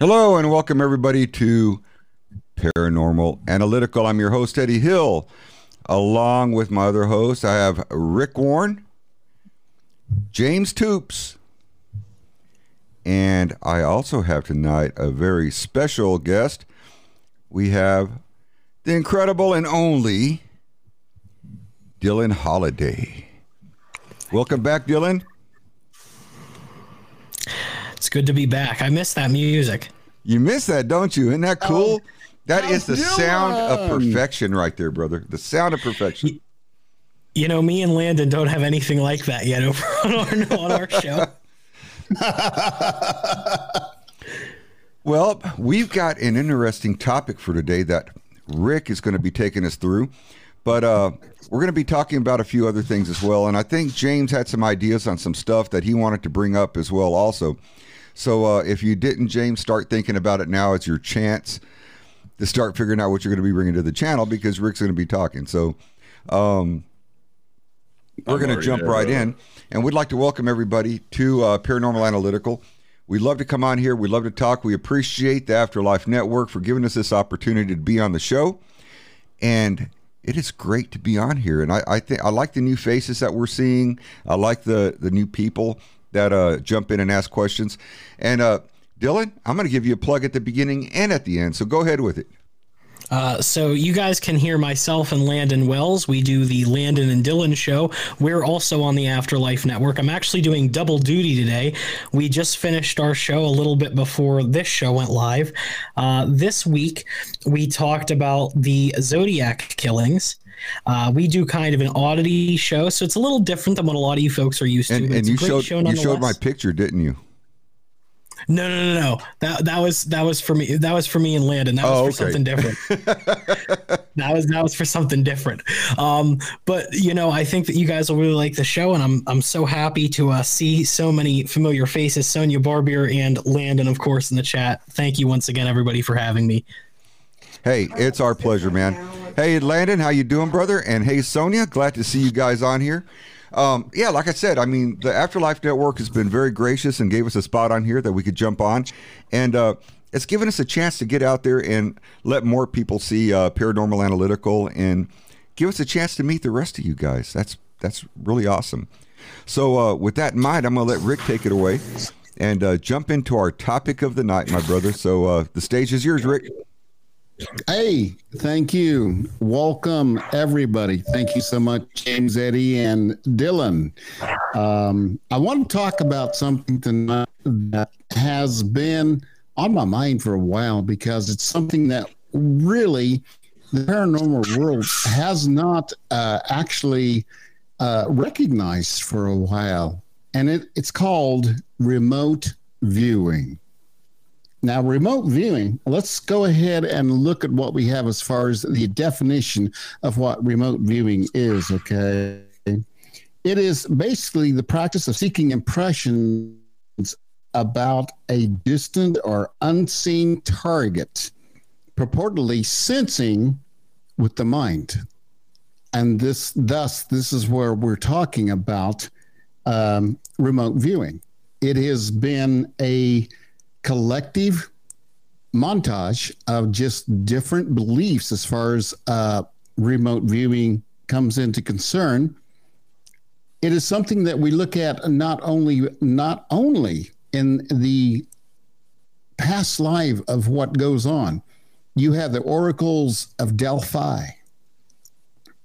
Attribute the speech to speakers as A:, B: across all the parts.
A: Hello and welcome everybody to Paranormal Analytical. I'm your host Eddie Hill. Along with my other hosts. I have Rick Warren, James Toops, and I also have tonight a very special guest. We have the incredible and only Dylan Holiday. Welcome back, Dylan.
B: It's good to be back. I miss that music.
A: You miss that, don't you? Isn't that cool? Oh, that is the Dylan. sound of perfection right there, brother. The sound of perfection.
B: You know, me and Landon don't have anything like that yet over on our, on our show.
A: well, we've got an interesting topic for today that Rick is going to be taking us through. But uh, we're going to be talking about a few other things as well. And I think James had some ideas on some stuff that he wanted to bring up as well, also. So uh, if you didn't, James, start thinking about it now. It's your chance to start figuring out what you're going to be bringing to the channel because Rick's going to be talking. So um, we're going to jump there, right in. And we'd like to welcome everybody to uh, Paranormal Analytical. We'd love to come on here. We'd love to talk. We appreciate the Afterlife Network for giving us this opportunity to be on the show. And it is great to be on here. And I, I think I like the new faces that we're seeing. I like the the new people that uh, jump in and ask questions. And uh, Dylan, I'm going to give you a plug at the beginning and at the end. So go ahead with it.
B: Uh, so you guys can hear myself and Landon Wells. We do the Landon and Dylan show. We're also on the Afterlife Network. I'm actually doing double duty today. We just finished our show a little bit before this show went live. Uh, this week we talked about the Zodiac killings. Uh, we do kind of an oddity show, so it's a little different than what a lot of you folks are used to.
A: And, and you showed you showed my picture, didn't you?
B: No, no, no, no. That that was that was for me. That was for me and Landon. That was oh, for okay. something different. that was that was for something different. Um, but you know, I think that you guys will really like the show, and I'm I'm so happy to uh, see so many familiar faces. Sonia Barbier and Landon, of course, in the chat. Thank you once again, everybody, for having me.
A: Hey, it's our pleasure, man. Hey, Landon, how you doing, brother? And hey, Sonia, glad to see you guys on here. Um, yeah, like I said, I mean, the Afterlife Network has been very gracious and gave us a spot on here that we could jump on, and uh, it's given us a chance to get out there and let more people see uh, Paranormal Analytical and give us a chance to meet the rest of you guys. That's that's really awesome. So, uh, with that in mind, I'm gonna let Rick take it away and uh, jump into our topic of the night, my brother. So, uh, the stage is yours, Rick.
C: Hey, thank you. Welcome, everybody. Thank you so much, James, Eddie, and Dylan. Um, I want to talk about something tonight that has been on my mind for a while because it's something that really the paranormal world has not uh, actually uh, recognized for a while. And it, it's called remote viewing. Now, remote viewing, let's go ahead and look at what we have as far as the definition of what remote viewing is, okay? It is basically the practice of seeking impressions about a distant or unseen target, purportedly sensing with the mind. And this, thus, this is where we're talking about um, remote viewing. It has been a collective montage of just different beliefs as far as uh, remote viewing comes into concern. It is something that we look at not only not only in the past life of what goes on. You have the oracles of Delphi,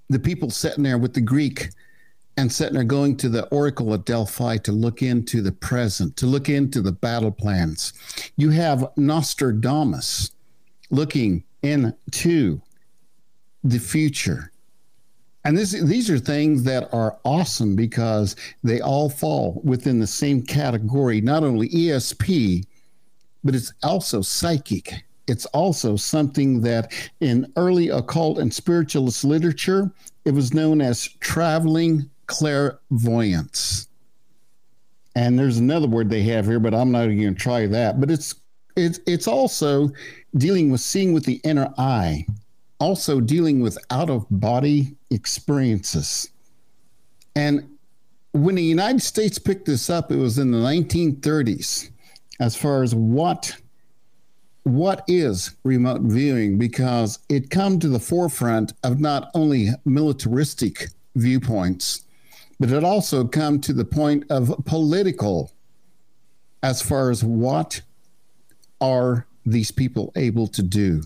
C: the people sitting there with the Greek and there going to the oracle of Delphi to look into the present, to look into the battle plans. You have Nostradamus looking into the future. And this, these are things that are awesome because they all fall within the same category, not only ESP, but it's also psychic. It's also something that in early occult and spiritualist literature, it was known as traveling clairvoyance. And there's another word they have here, but I'm not even going to try that. But it's it's it's also dealing with seeing with the inner eye, also dealing with out of body experiences. And when the United States picked this up, it was in the 1930s as far as what what is remote viewing because it come to the forefront of not only militaristic viewpoints but it also come to the point of political as far as what are these people able to do?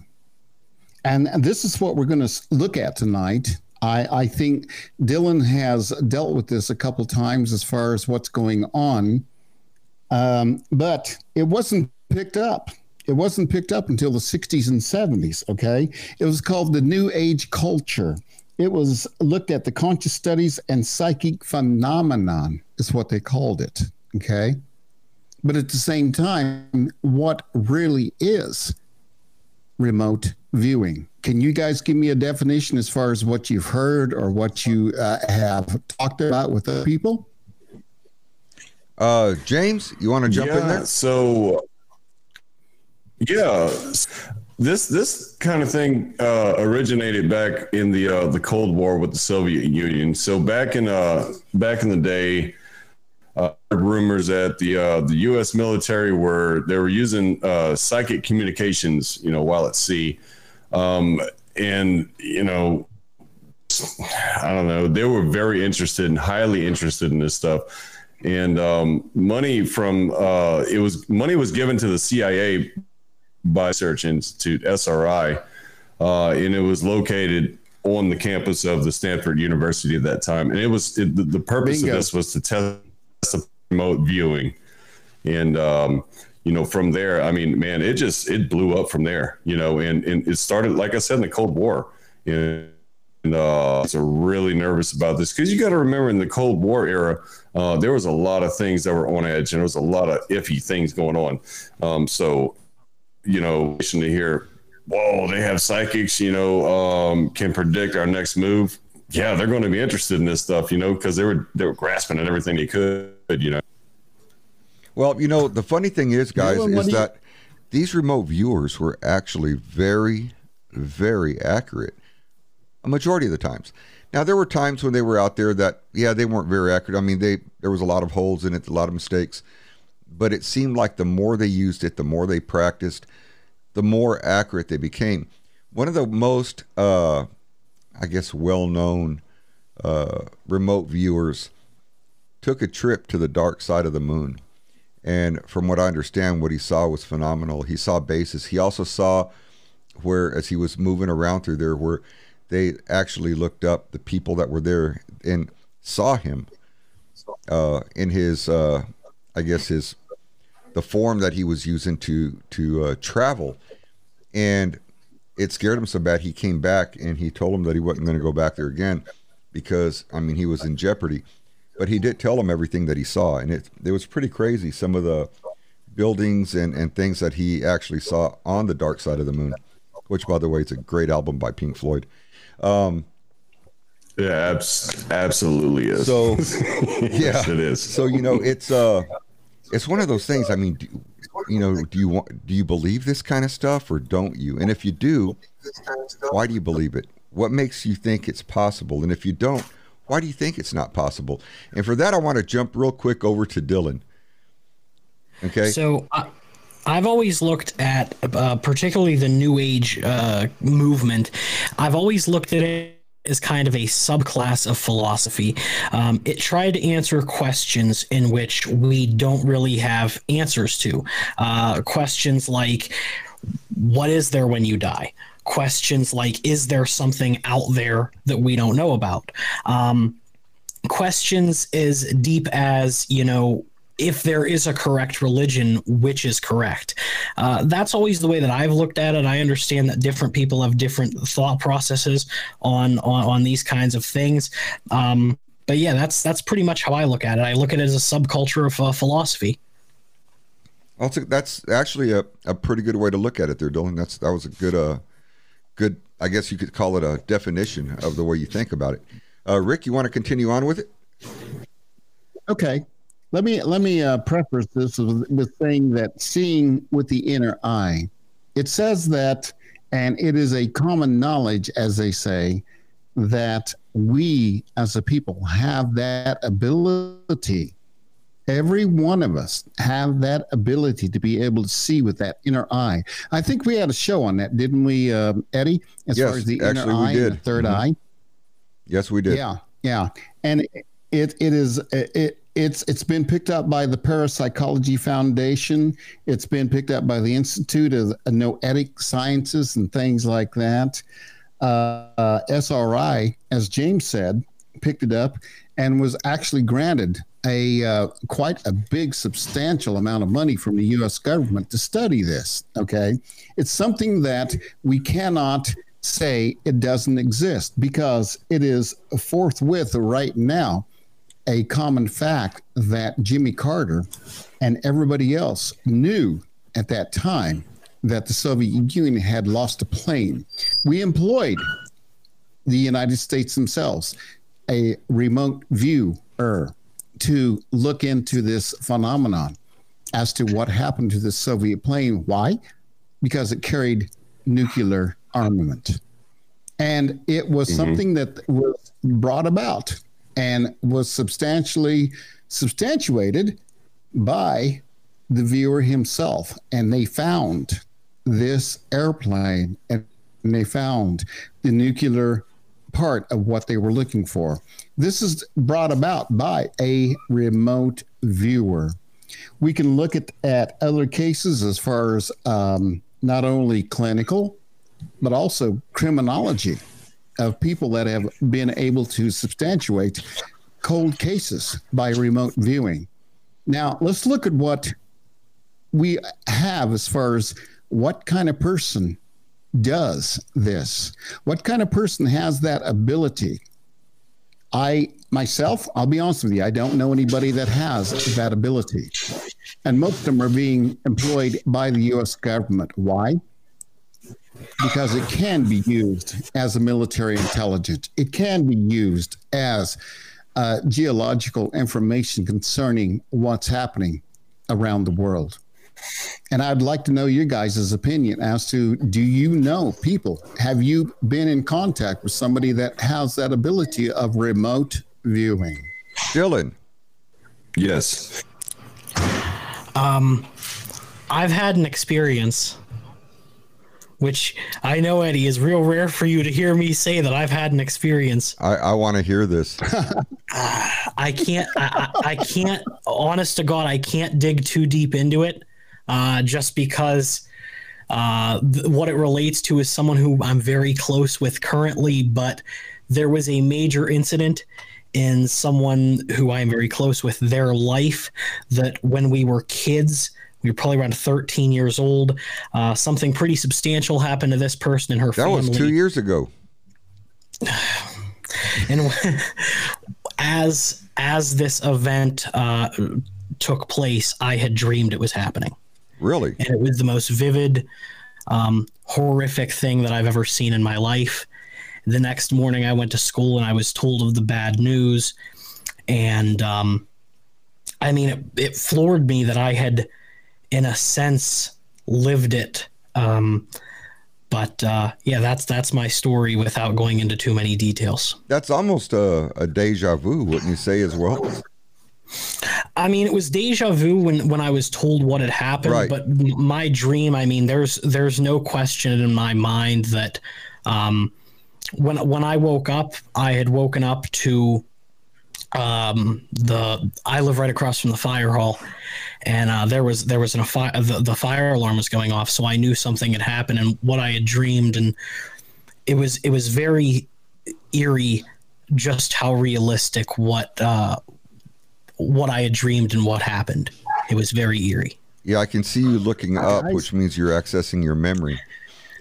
C: And this is what we're going to look at tonight. I, I think dylan has dealt with this a couple times as far as what's going on. Um, but it wasn't picked up. It wasn't picked up until the 60s and 70s okay? It was called the new age culture it was looked at the conscious studies and psychic phenomenon, is what they called it. Okay. But at the same time, what really is remote viewing? Can you guys give me a definition as far as what you've heard or what you uh, have talked about with other people?
A: Uh, James, you want to jump
D: yeah,
A: in there?
D: So, yeah, this this kind of thing uh, originated back in the uh, the Cold War with the Soviet Union. So back in uh, back in the day, uh, rumors that the uh, the U.S. military were they were using uh, psychic communications, you know, while at sea, um, and you know, I don't know, they were very interested and highly interested in this stuff. And um, money from it was money was given to the CIA by Research Institute, SRI, uh, and it was located on the campus of the Stanford University at that time. And it was it, the, the, purpose Bingo. of this was to test the remote viewing, and um, you know from there, I mean, man, it just it blew up from there, you know, and and it started like I said in the Cold War. And, and uh, so really nervous about this because you got to remember in the Cold War era, uh, there was a lot of things that were on edge and there was a lot of iffy things going on. Um, so you know, to hear, whoa, they have psychics, you know, um, can predict our next move. Yeah, they're going to be interested in this stuff, you know, because they were they were grasping at everything they could, you know.
A: Well, you know, the funny thing is, guys, is that these remote viewers were actually very, very accurate a majority of the times. Now there were times when they were out there that yeah they weren't very accurate. I mean they there was a lot of holes in it, a lot of mistakes but it seemed like the more they used it, the more they practiced, the more accurate they became. One of the most, uh, I guess, well known uh, remote viewers took a trip to the dark side of the moon. And from what I understand, what he saw was phenomenal. He saw bases. He also saw where, as he was moving around through there, where they actually looked up the people that were there and saw him uh, in his uh, I guess his the form that he was using to to uh, travel, and it scared him so bad he came back and he told him that he wasn't going to go back there again because I mean he was in jeopardy. But he did tell him everything that he saw, and it it was pretty crazy. Some of the buildings and and things that he actually saw on the dark side of the moon, which by the way, it's a great album by Pink Floyd. Um,
D: yeah, abs- absolutely is.
A: So,
D: yeah, it is.
A: So you know, it's uh, it's one of those things. I mean, do, you know, do you want do you believe this kind of stuff or don't you? And if you do, why do you believe it? What makes you think it's possible? And if you don't, why do you think it's not possible? And for that, I want to jump real quick over to Dylan. Okay.
B: So. Uh- I've always looked at, uh, particularly the New Age uh, movement. I've always looked at it as kind of a subclass of philosophy. Um, it tried to answer questions in which we don't really have answers to. Uh, questions like, "What is there when you die?" Questions like, "Is there something out there that we don't know about?" Um, questions as deep as you know if there is a correct religion, which is correct. Uh, that's always the way that I've looked at it. I understand that different people have different thought processes on on, on these kinds of things. Um, but yeah, that's that's pretty much how I look at it. I look at it as a subculture of uh, philosophy.
A: Also, that's actually a, a pretty good way to look at it, there, Dylan. That's that was a good uh good. I guess you could call it a definition of the way you think about it. Uh, Rick, you want to continue on with it?
C: Okay. Let me let me uh, preface this with, with saying that seeing with the inner eye, it says that, and it is a common knowledge, as they say, that we as a people have that ability. Every one of us have that ability to be able to see with that inner eye. I think we had a show on that, didn't we, uh, Eddie? As
A: Yes,
C: far as the
A: actually,
C: inner
A: we
C: eye,
A: did.
C: and the 3rd
A: Mhm.
C: eye.
A: Yes, we did.
C: Yeah, yeah, and it it is it it's it's been picked up by the Parapsychology Foundation. It's been picked up by the Institute of Noetic Sciences and things like that. Uh, uh, SRI, as James said, picked it up and was actually granted a uh, quite a big substantial amount of money from the U.S. government to study this. Okay, it's something that we cannot say it doesn't exist because it is forthwith right now a common fact that Jimmy Carter and everybody else knew at that time that the Soviet Union had lost a plane. We employed the United States themselves a remote viewer to look into this phenomenon as to what happened to the Soviet plane. Why? Because it carried nuclear armament. And it was mm-hmm. something that was brought about and was substantially substantiated by the viewer himself. And they found this airplane and they found the nuclear part of what they were looking for. This is brought about by a remote viewer. We can look at, at other cases as far as um, not only clinical, but also criminology of people that have been able to substantiate cold cases by remote viewing. Now, let's look at what we have as far as what kind of person does this? What kind of person has that ability? I myself, I'll be honest with you, I don't know anybody that has that ability. And most of them are being employed by the US government. Why? Because it can be used as a military intelligence. It can be used as uh, geological information concerning what's happening around the world. And I'd like to know your guys' opinion as to do you know people? Have you been in contact with somebody that has that ability of remote viewing?
A: Dylan,
D: Yes.
B: Um, I've had an experience, which I know Eddie is real rare for you to hear me say that I've had an experience.
A: I, I want to hear this.
B: I can't. I, I, I can't. Honest to God, I can't dig too deep into it, uh, just because uh, th- what it relates to is someone who I'm very close with currently. But there was a major incident in someone who I'm very close with their life that when we were kids. Were probably around 13 years old. Uh, something pretty substantial happened to this person and her
A: That
B: family
A: was two years ago.
B: and as as this event uh, took place, I had dreamed it was happening,
A: Really?
B: and it was the most vivid, um, horrific thing that I've ever seen in my life. The next morning, I went to school and I was told of the bad news, and um, I mean, it, it floored me that I had, in a sense, lived it. Um, but uh, yeah, that's that's my story without going into too many details.
A: That's almost a, a deja vu, wouldn't you say as well?
B: I mean, it was deja vu when when I was told what had happened.
A: Right.
B: But my dream, I mean, there's there's no question in my mind that um, when when I woke up, I had woken up to um, the I live right across from the fire hall, and uh, there was there was an, a fire the, the fire alarm was going off, so I knew something had happened and what I had dreamed, and it was it was very eerie, just how realistic what uh, what I had dreamed and what happened. It was very eerie.
A: Yeah, I can see you looking up, which means you're accessing your memory.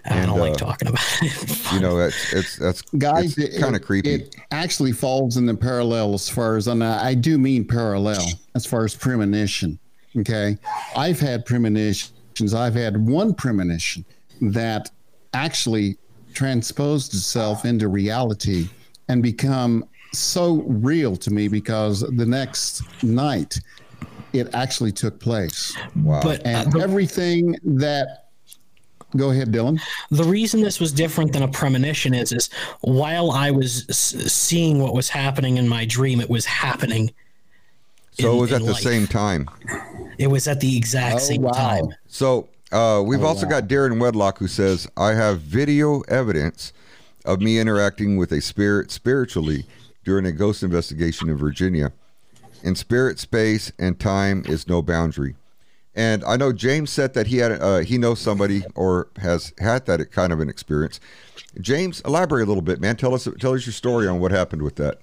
B: I don't
A: And,
B: like
A: uh,
B: talking about it.
A: You know, it's it's that's
C: guys
A: it's kind of creepy.
C: it actually falls in the parallel as far as and I, I do mean parallel as far as premonition okay i've had premonitions i've had one premonition that actually transposed itself into reality and become so real to me because the next night it actually took place
A: wow.
B: But uh,
C: and
B: the,
C: everything that go ahead dylan
B: the reason this was different than a premonition is, is while I was seeing what was happening in my dream, it was happening.
A: so
B: in-
A: it was at the
B: life.
A: same time.
B: It was at the exact
C: Oh,
B: same
C: wow.
B: time.
A: So uh, we've
C: Oh,
A: also
C: wow.
A: got Darren Wedlock who says, I have video evidence of me interacting with a spirit spiritually during a ghost investigation in Virginia. In spirit, space, and time is no boundary. And I know James said that he had uh, he knows somebody or has had that kind of an experience. James, elaborate a little bit, man. Tell us tell us your story on what happened with that.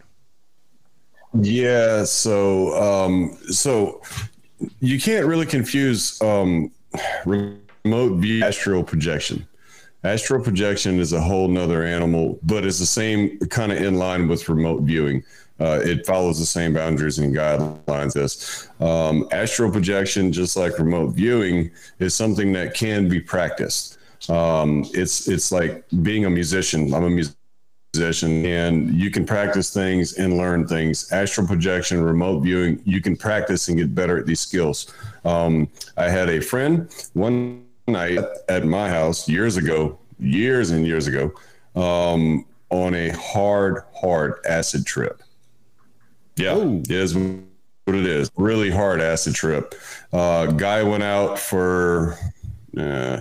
D: Yeah, so um, so you can't really confuse um, remote view astral projection. Astral projection is a whole nother animal, but it's the same kind of in line with remote viewing. Uh, it follows the same boundaries and guidelines. This um, astral projection, just like remote viewing, is something that can be practiced. Um, it's it's like being a musician. I'm a musician and you can practice things and learn things astral projection remote viewing you can practice and get better at these skills um, i had a friend one night at my house years ago years and years ago um, on a hard hard acid trip yeah
C: Oh.
D: it is what it is really hard acid trip uh, guy went out for uh,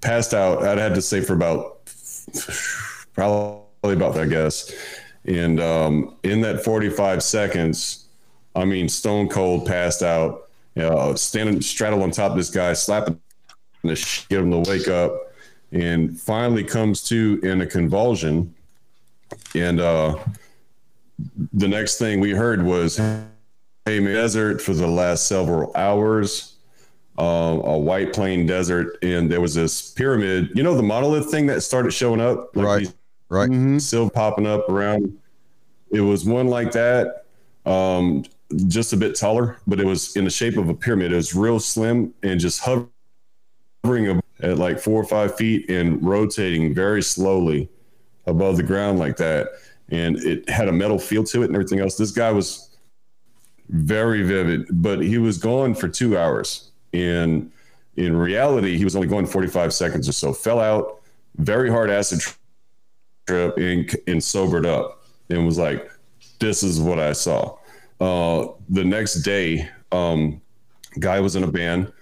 D: passed out i'd had to say for about probably about I guess. And um, in that 45 seconds, I mean, stone cold passed out, you know, standing straddled on top of this guy, slapping the shit, get him to wake up, and finally comes to in a convulsion. And uh, the next thing we heard was, "Hey, desert for the last several hours." Uh, a white plain desert, and there was this pyramid. You know the monolith thing that started showing up, like
A: Right.
D: these
A: Right?
C: Mhm.
D: still popping up around. It was one like that, um, just a bit taller, but it was in the shape of a pyramid. It was real slim and just hovering at like four or five feet and rotating very slowly above the ground like that. And it had a metal feel to it and everything else. This guy was very vivid, but he was gone for two hours. And in reality, he was only going 45 seconds or so. Fell out, very hard acid trip and, and sobered up and was like, this is what I saw. Uh, the next day, um, guy was in a band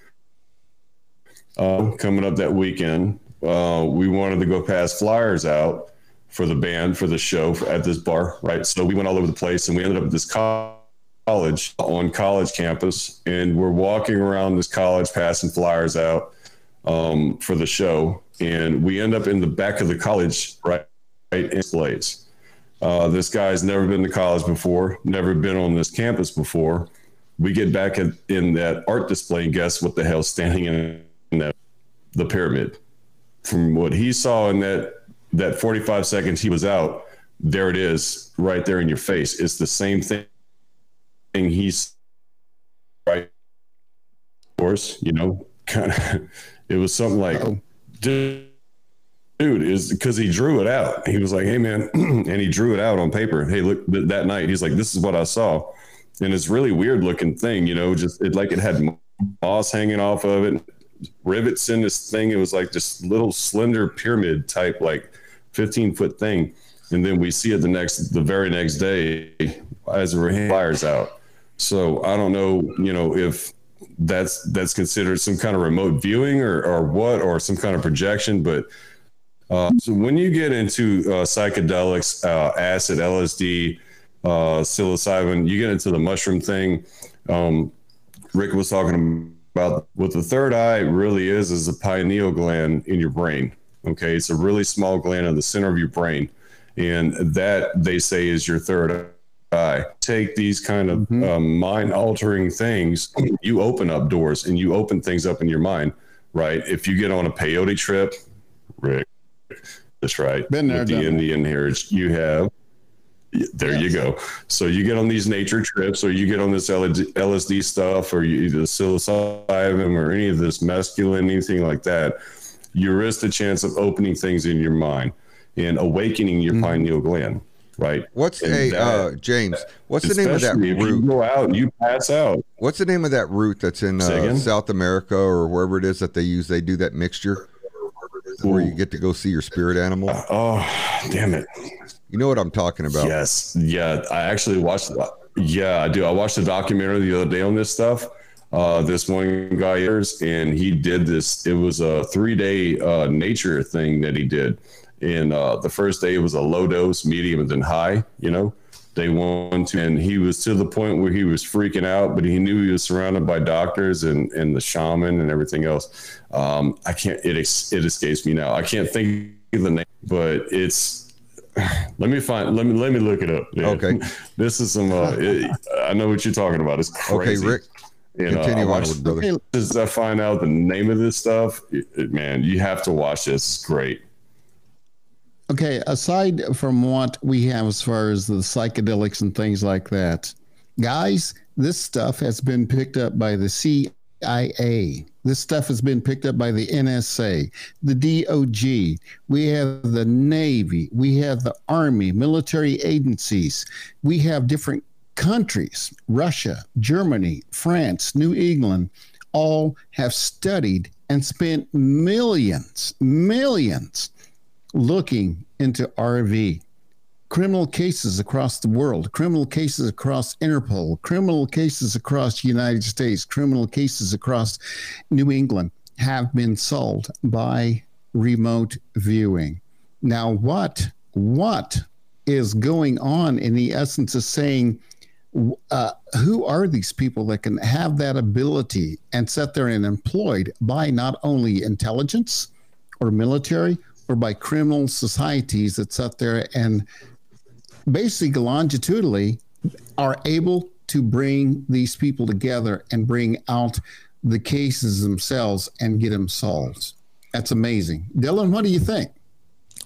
D: uh, coming up that weekend. Uh, we wanted to go pass flyers out for the band for the show at this bar, right? So we went all over the place and we ended up at this college on college campus and we're walking around this college passing flyers out um, for the show. And we end up in the back of the college, right? right in displays. Uh, this guy's never been to college before, never been on this campus before. We get back in, in that art display, and guess what the hell's standing in, in that the pyramid? From what he saw in that that 45 seconds he was out, there it is, right there in your face. It's the same thing And he's right. Of course, you know, kind of. It was something like,
C: Uh-oh.
D: dude, dude is because he drew it out. He was like, "Hey, man," and he drew it out on paper. Hey, look, th- that night he's like, "This is what I saw," and it's really weird looking thing, you know, just it like it had moss hanging off of it, rivets in this thing. It was like this little slender pyramid type, like fifteen foot thing. And then we see it the next, the very next day, as we're out. So I don't know, you know, if that's that's considered some kind of remote viewing or or what or some kind of projection, but uh, so when you get into uh, psychedelics, uh, acid, LSD, uh, psilocybin, you get into the mushroom thing. Um, Rick was talking about what the third eye really is is a pineal gland in your brain. Okay, it's a really small gland in the center of your brain, and that they say is your third eye. Take these kind of mm-hmm. um, mind altering things, you open up doors and you open things up in your mind. Right? If you get on a peyote trip, Rick, that's right.
C: Been there,
D: With the Indian heritage you have. There yes. you go. So you get on these nature trips, or you get on this LSD stuff, or you the psilocybin, or any of this mescaline, anything like that. You risk the chance of opening things in your mind and awakening your mm-hmm. pineal gland. Right.
A: What's a that, uh, James? What's the name of that
D: root?
A: You
D: go out, you pass out.
A: What's the name of that root that's in uh, South America or wherever it is that they use? They do that mixture where you get to go see your spirit animal.
D: Oh, damn it!
A: You know what I'm talking about?
D: Yes, yeah. I actually watched. Yeah, I do. I watched a documentary the other day on this stuff. Uh, this one guy is, and he did this. It was a three day uh, nature thing that he did. And uh, the first day was a low dose, medium, and then high. You know, day one, two, and he was to the point where he was freaking out, but he knew he was surrounded by doctors and and the shaman and everything else. Um, I can't. It it escapes me now. I can't think of the name, but it's let me find. Let me let me look it up.
A: Yeah. Okay,
D: this is some. Uh, it, I know what you're talking about. It's crazy.
A: Okay, Rick. And, continue uh, on, with brother.
D: As I find out the name of this stuff, it, it, man, you have to watch this. It's great.
C: Okay, aside from what we have as far as the psychedelics and things like that, guys, this stuff has been picked up by the CIA. This stuff has been picked up by the NSA, the DOG. We have the Navy. We have the Army, military agencies. We have different countries Russia, Germany, France, New England all have studied and spent millions, millions looking into RV criminal cases across the world, criminal cases across Interpol, criminal cases across the United States, criminal cases across New England have been solved by remote viewing. Now, what what is going on in the essence of saying uh, who are these people that can have that ability and sit there and employed by not only intelligence or military or by criminal societies that sit there and basically longitudinally are able to bring these people together and bring out the cases themselves and get them solved. That's amazing. Dylan, what do you think?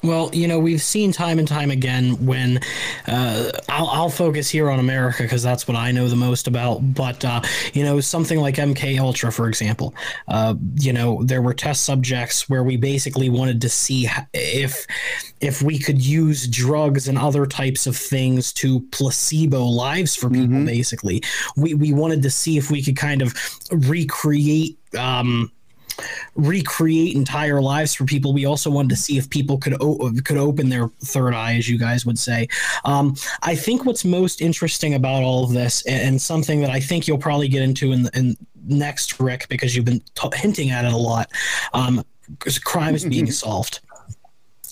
B: Well, you know, we've seen time and time again when uh, I'll, I'll, focus here on America because that's what I know the most about. But uh, you know, something like MK Ultra, for example, uh, you know, there were test subjects where we basically wanted to see if if we could use drugs and other types of things to placebo lives for people. Mm-hmm. Basically, we we wanted to see if we could kind of recreate. Um, recreate entire lives for people. We also wanted to see if people could o- could open their third eye, as you guys would say. Um, I think what's most interesting about all of this, and, and something that I think you'll probably get into in, in next, Rick, because you've been t- hinting at it a lot, um, is being solved.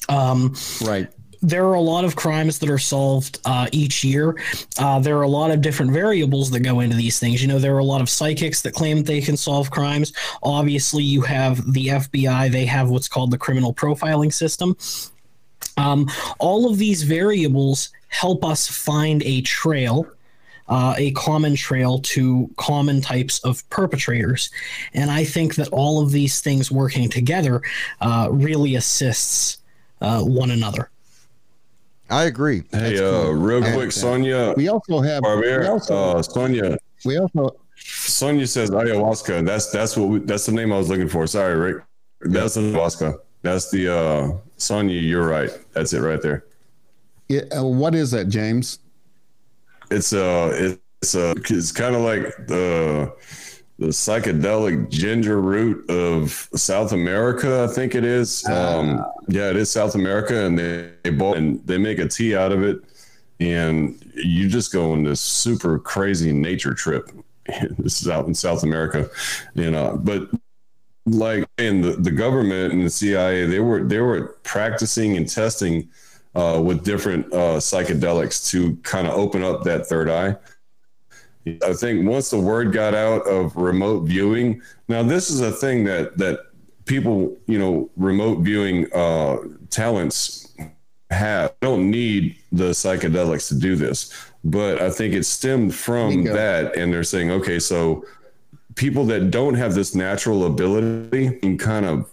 B: Um,
C: right
B: there are a lot of crimes that are solved uh, each year. Uh, there are a lot of different variables that go into these things. You know, there are a lot of psychics that claim that they can solve crimes. Obviously, you have the FBI, they have what's called the criminal profiling system. Um, all of these variables help us find a trail. Uh, a common trail to common types of perpetrators. And I think that all of these things working together uh, really assists uh, one another.
A: I agree.
D: Hey, uh, cool. real and, quick, Sonia.
C: We also have
D: Barbier, we also, uh, Sonia.
C: We also
D: Sonia says ayahuasca. That's that's what we, that's the name I was looking for. Sorry, Rick. That's the ayahuasca. That's the uh, Sonia. You're right. That's it right there.
C: Yeah, uh, what is that, James?
D: It's uh, it's uh, it's kind of like the the psychedelic ginger root of South America. I think it is. Um, yeah, it is South America, and they, they bought and they make a tea out of it. and you just go on this super crazy nature trip. this is out in South America, you know, but like in the, the government and the CIA, they were they were practicing and testing uh, with different uh, psychedelics to kind of open up that third eye. I think once the word got out of remote viewing, now this is a thing that that people, you know, remote viewing uh, talents have. Don't need the psychedelics to do this, but I think it stemmed from that, and they're saying, okay, so people that don't have this natural ability can kind of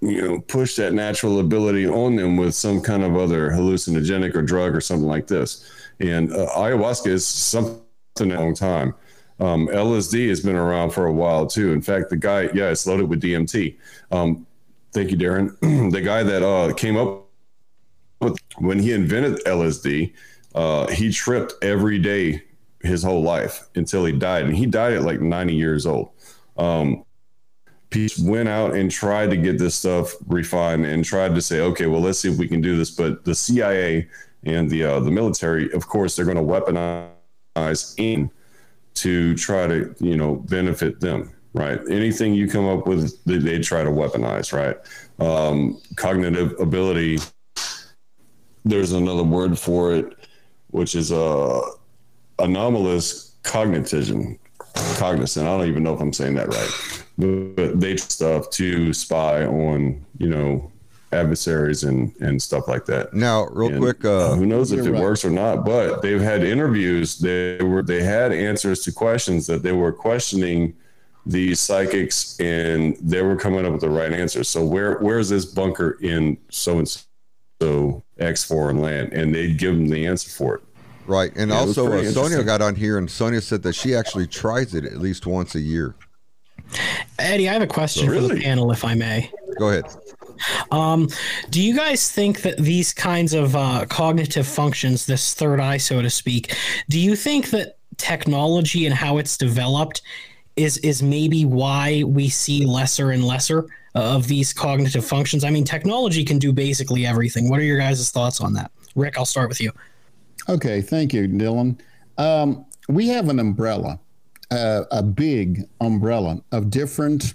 D: you know push that natural ability on them with some kind of other hallucinogenic or drug or something like this. And uh, ayahuasca is something a long time. Um, lsd has been around for a while too. In fact the guy yeah it's loaded with dmt um, thank you darren. The guy that uh, came up with when he invented lsd uh, he tripped every day his whole life until he died, and he died at like 90 years old. Um, Pete went out and tried to get this stuff refined and tried to say, okay, well, let's see if we can do this. But the CIA and the uh, the military, of course, they're going to weaponize in to try to you know benefit them, right? Anything you come up with, they, they try to weaponize, right? Um, cognitive ability. There's another word for it, which is uh anomalous cognition, cognizant. I don't even know if I'm saying that right, but they stuff to spy on, you know, adversaries and and stuff like that.
A: Now, real and quick, uh,
D: who knows if it right. works or not? But they've had interviews. They were they had answers to questions that they were questioning these psychics, and they were coming up with the right answer. So where where's this bunker in so and so X foreign land? And they'd give them the answer for it.
A: Right. And yeah, also, uh, Sonia got on here, and Sonia said that she actually tries it at least once a year.
B: Eddie, I have a question really? for the panel, if I may.
A: Go ahead.
B: Um, do you guys think that these kinds of uh, cognitive functions, this third eye, so to speak, do you think that technology and how it's developed is is maybe why we see lesser and lesser of these cognitive functions? I mean, technology can do basically everything. What are your guys' thoughts on that? Rick, I'll start with you.
C: Okay, thank you, Dylan. Um, we have an umbrella, uh, a big umbrella of different,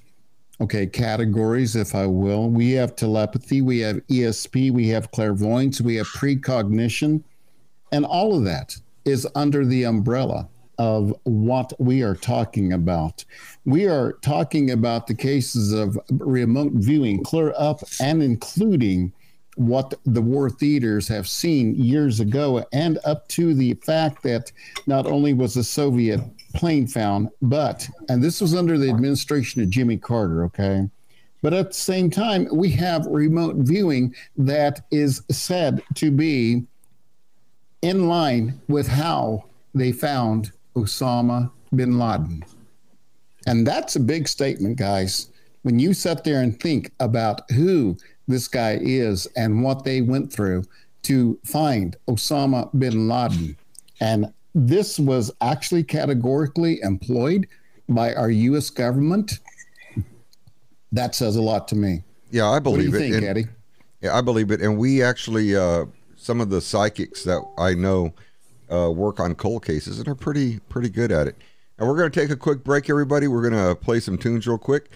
C: okay, categories, if I will. We have telepathy, we have ESP, we have clairvoyance, we have precognition, and all of that is under the umbrella of what we are talking about. We are talking about the cases of remote viewing, clear up, and including what the war theaters have seen years ago, and up to the fact that not only was the Soviet plane found, but, and this was under the administration of Jimmy Carter, okay? But at the same time, we have remote viewing that is said to be in line with how they found Osama bin Laden. And that's a big statement, guys. When you sit there and think about who this guy is and what they went through to find Osama bin Laden. And this was actually categorically employed by our U.S. government. That says a lot to me.
A: Yeah, I believe
C: what do you
A: it.
C: Think, and, Eddie?
A: Yeah, I believe it. And we actually, uh, some of the psychics that I know uh, work on cold cases and are pretty pretty good at it. And we're going to take a quick break, everybody. We're going to play some tunes real quick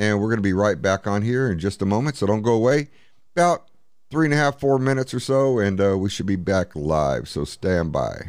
A: and we're going to be right back on here in just a moment. So don't go away. About three and a half, four minutes or so, and uh, we should be back live. So stand by.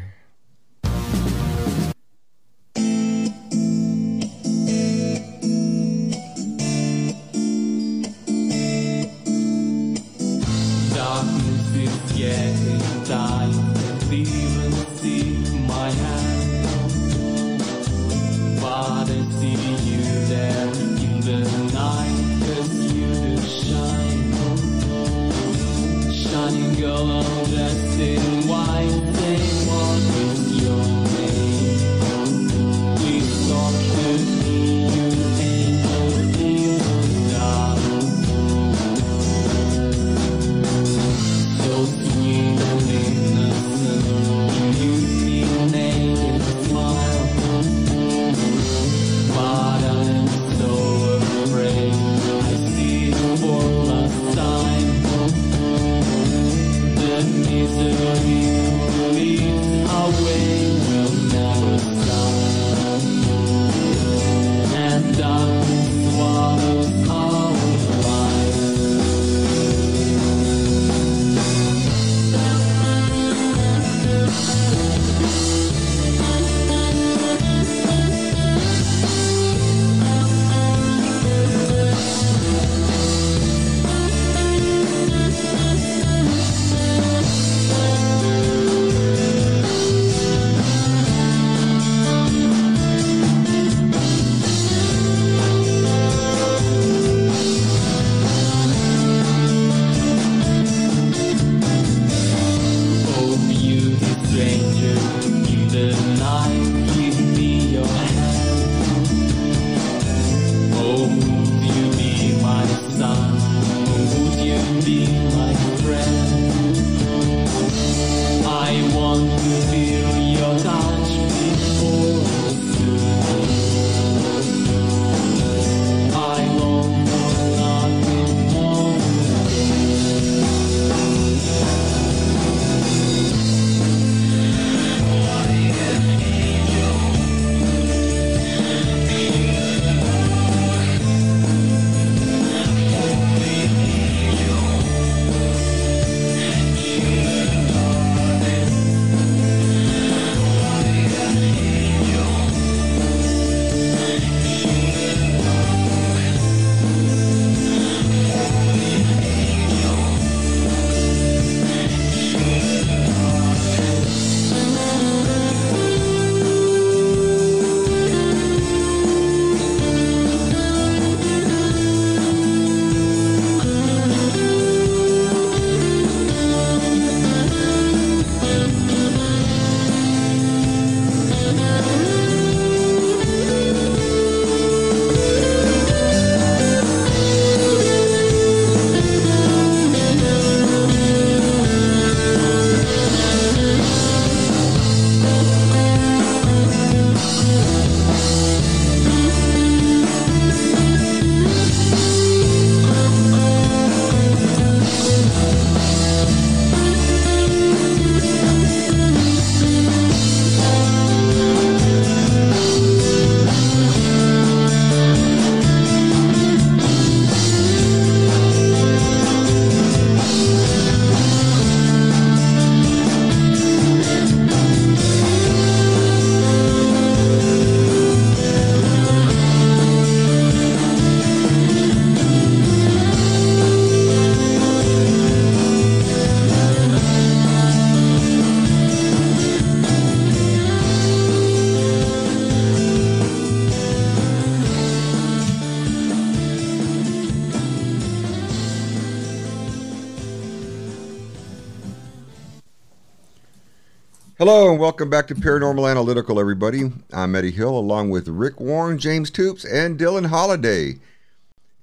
A: Hello and welcome back to Paranormal Analytical, everybody. I'm Eddie Hill along with Rick Warren, James Toops, and Dylan Holiday.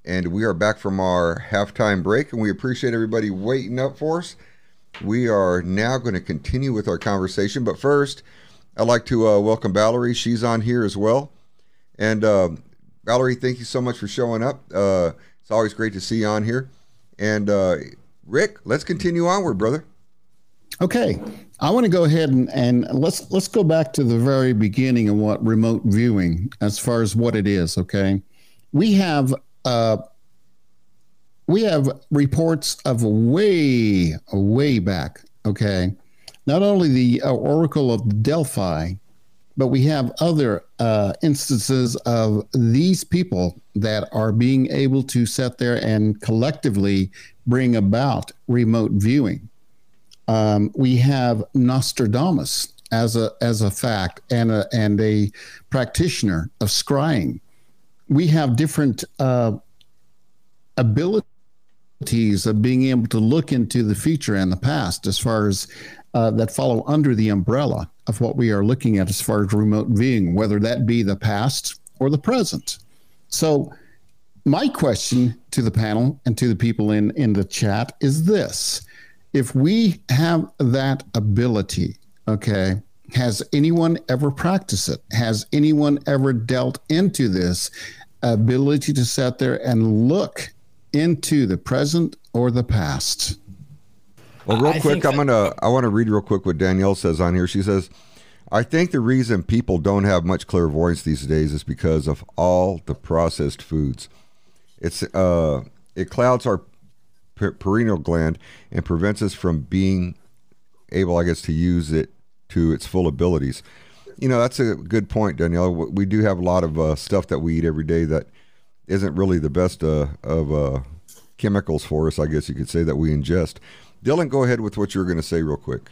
A: And we are back from our halftime break, and we appreciate everybody waiting up for us. We are now going to continue with our conversation, but first, I'd like to uh, welcome Valerie. She's on here as well. And uh, Valerie, thank you so much for showing up. Uh, it's always great to see you on here. And uh, Rick, let's continue onward, brother.
C: Okay, I want to go ahead and, and let's let's go back to the very beginning of what remote viewing, as far as what it is. Okay, we have uh, we have reports of way way back. Okay, not only the uh, Oracle of Delphi, but we have other uh, instances of these people that are being able to sit there and collectively bring about remote viewing. Um, we have Nostradamus as a as a fact and a and a practitioner of scrying. We have different uh, abilities of being able to look into the future and the past as far as uh, that follow under the umbrella of what we are looking at as far as remote viewing, whether that be the past or the present. So, my question to the panel and to the people in in the chat is this if we have that ability, okay, has anyone ever practiced it? Has anyone ever dealt into this ability to sit there and look into the present or the past?
A: Well, real I quick, I'm gonna I want to read real quick what Danielle says on here. She says, "I think the reason people don't have much clairvoyance these days is because of all the processed foods. It's uh, it clouds our pineal gland and prevents us from being able, I guess, to use it to its full abilities. You know, that's a good point, Danielle. We do have a lot of uh, stuff that we eat every day that isn't really the best uh, of uh, chemicals for us, I guess you could say, that we ingest. Dylan, go ahead with what you were going to say real quick.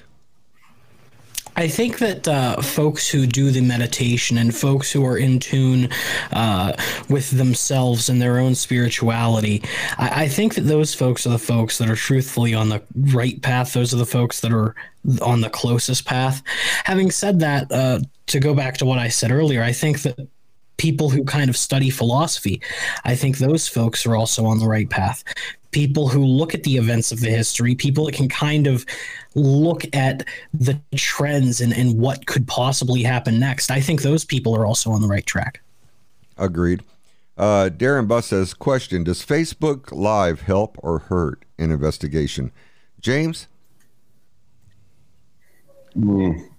B: I think that uh, folks who do the meditation and folks who are in tune uh, with themselves and their own spirituality, I, I, think that those folks are the folks that are truthfully on the right path. Those are the folks that are on the closest path. Having said that, uh, to go back to what I said earlier, I think that people who kind of study philosophy, I think those folks are also on the right path people who look at the events of the history, people that can kind of look at the trends and, and what could possibly happen next. I think those people are also on the right track.
A: Agreed. Uh, Darren Buss says, question, does Facebook Live help or hurt an investigation? James?
D: Mm.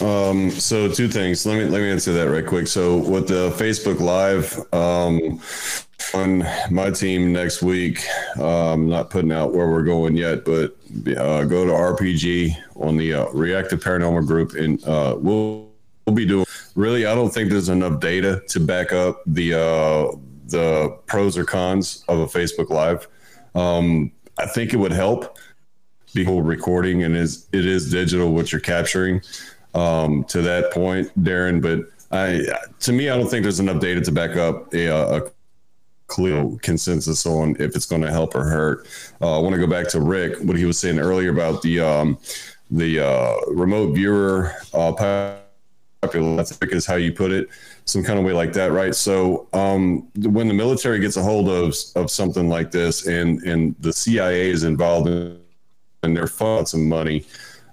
D: Um, so two things. Let me let me answer that right quick. So with the Facebook Live, um, on my team next week. Um, not putting out where we're going yet, but uh, go to RPG on the uh, Reactive Paranormal Group, and uh, we'll we'll be doing. Really, I don't think there's enough data to back up the uh, the pros or cons of a Facebook Live. Um, I think it would help people recording, and is it is digital what you're capturing. Um, to that point, Darren, but I to me, I don't think there's enough data to back up a, a clear consensus on if it's going to help or hurt. Uh, I want to go back to Rick, what he was saying earlier about the um, the uh, remote viewer uh, popular. I think is how you put it, some kind of way like that, right? So um, when the military gets a hold of of something like this, and and the CIA is involved in, and they're funding some money,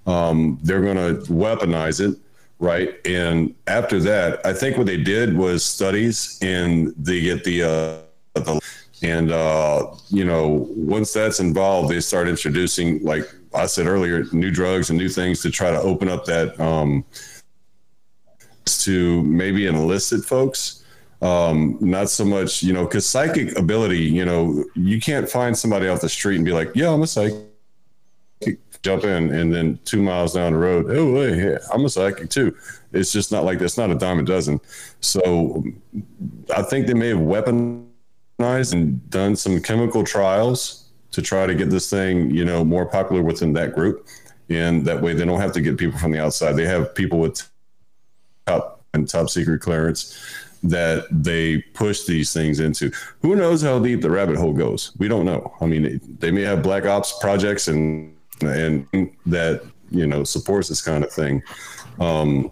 D: um, they're going to weaponize it right? And after that, I think what they did was studies, and they get the uh, and uh, you know once that's involved they start introducing like i said earlier new drugs and new things to try to open up that um, to maybe enlisted folks um, not so much you know because psychic ability you know you can't find somebody off the street and be like yeah i'm a psychic jump in and then two miles down the road oh hey, i'm a psychic too it's just not like that's not a dime a dozen so i think they may have weaponized and done some chemical trials to try to get this thing, you know, more popular within that group. And that way they don't have to get people from the outside. They have people with top and top secret clearance that they push these things into. Who knows how deep the rabbit hole goes? We don't know. I mean, they may have black ops projects and and that you know supports this kind of thing. Um,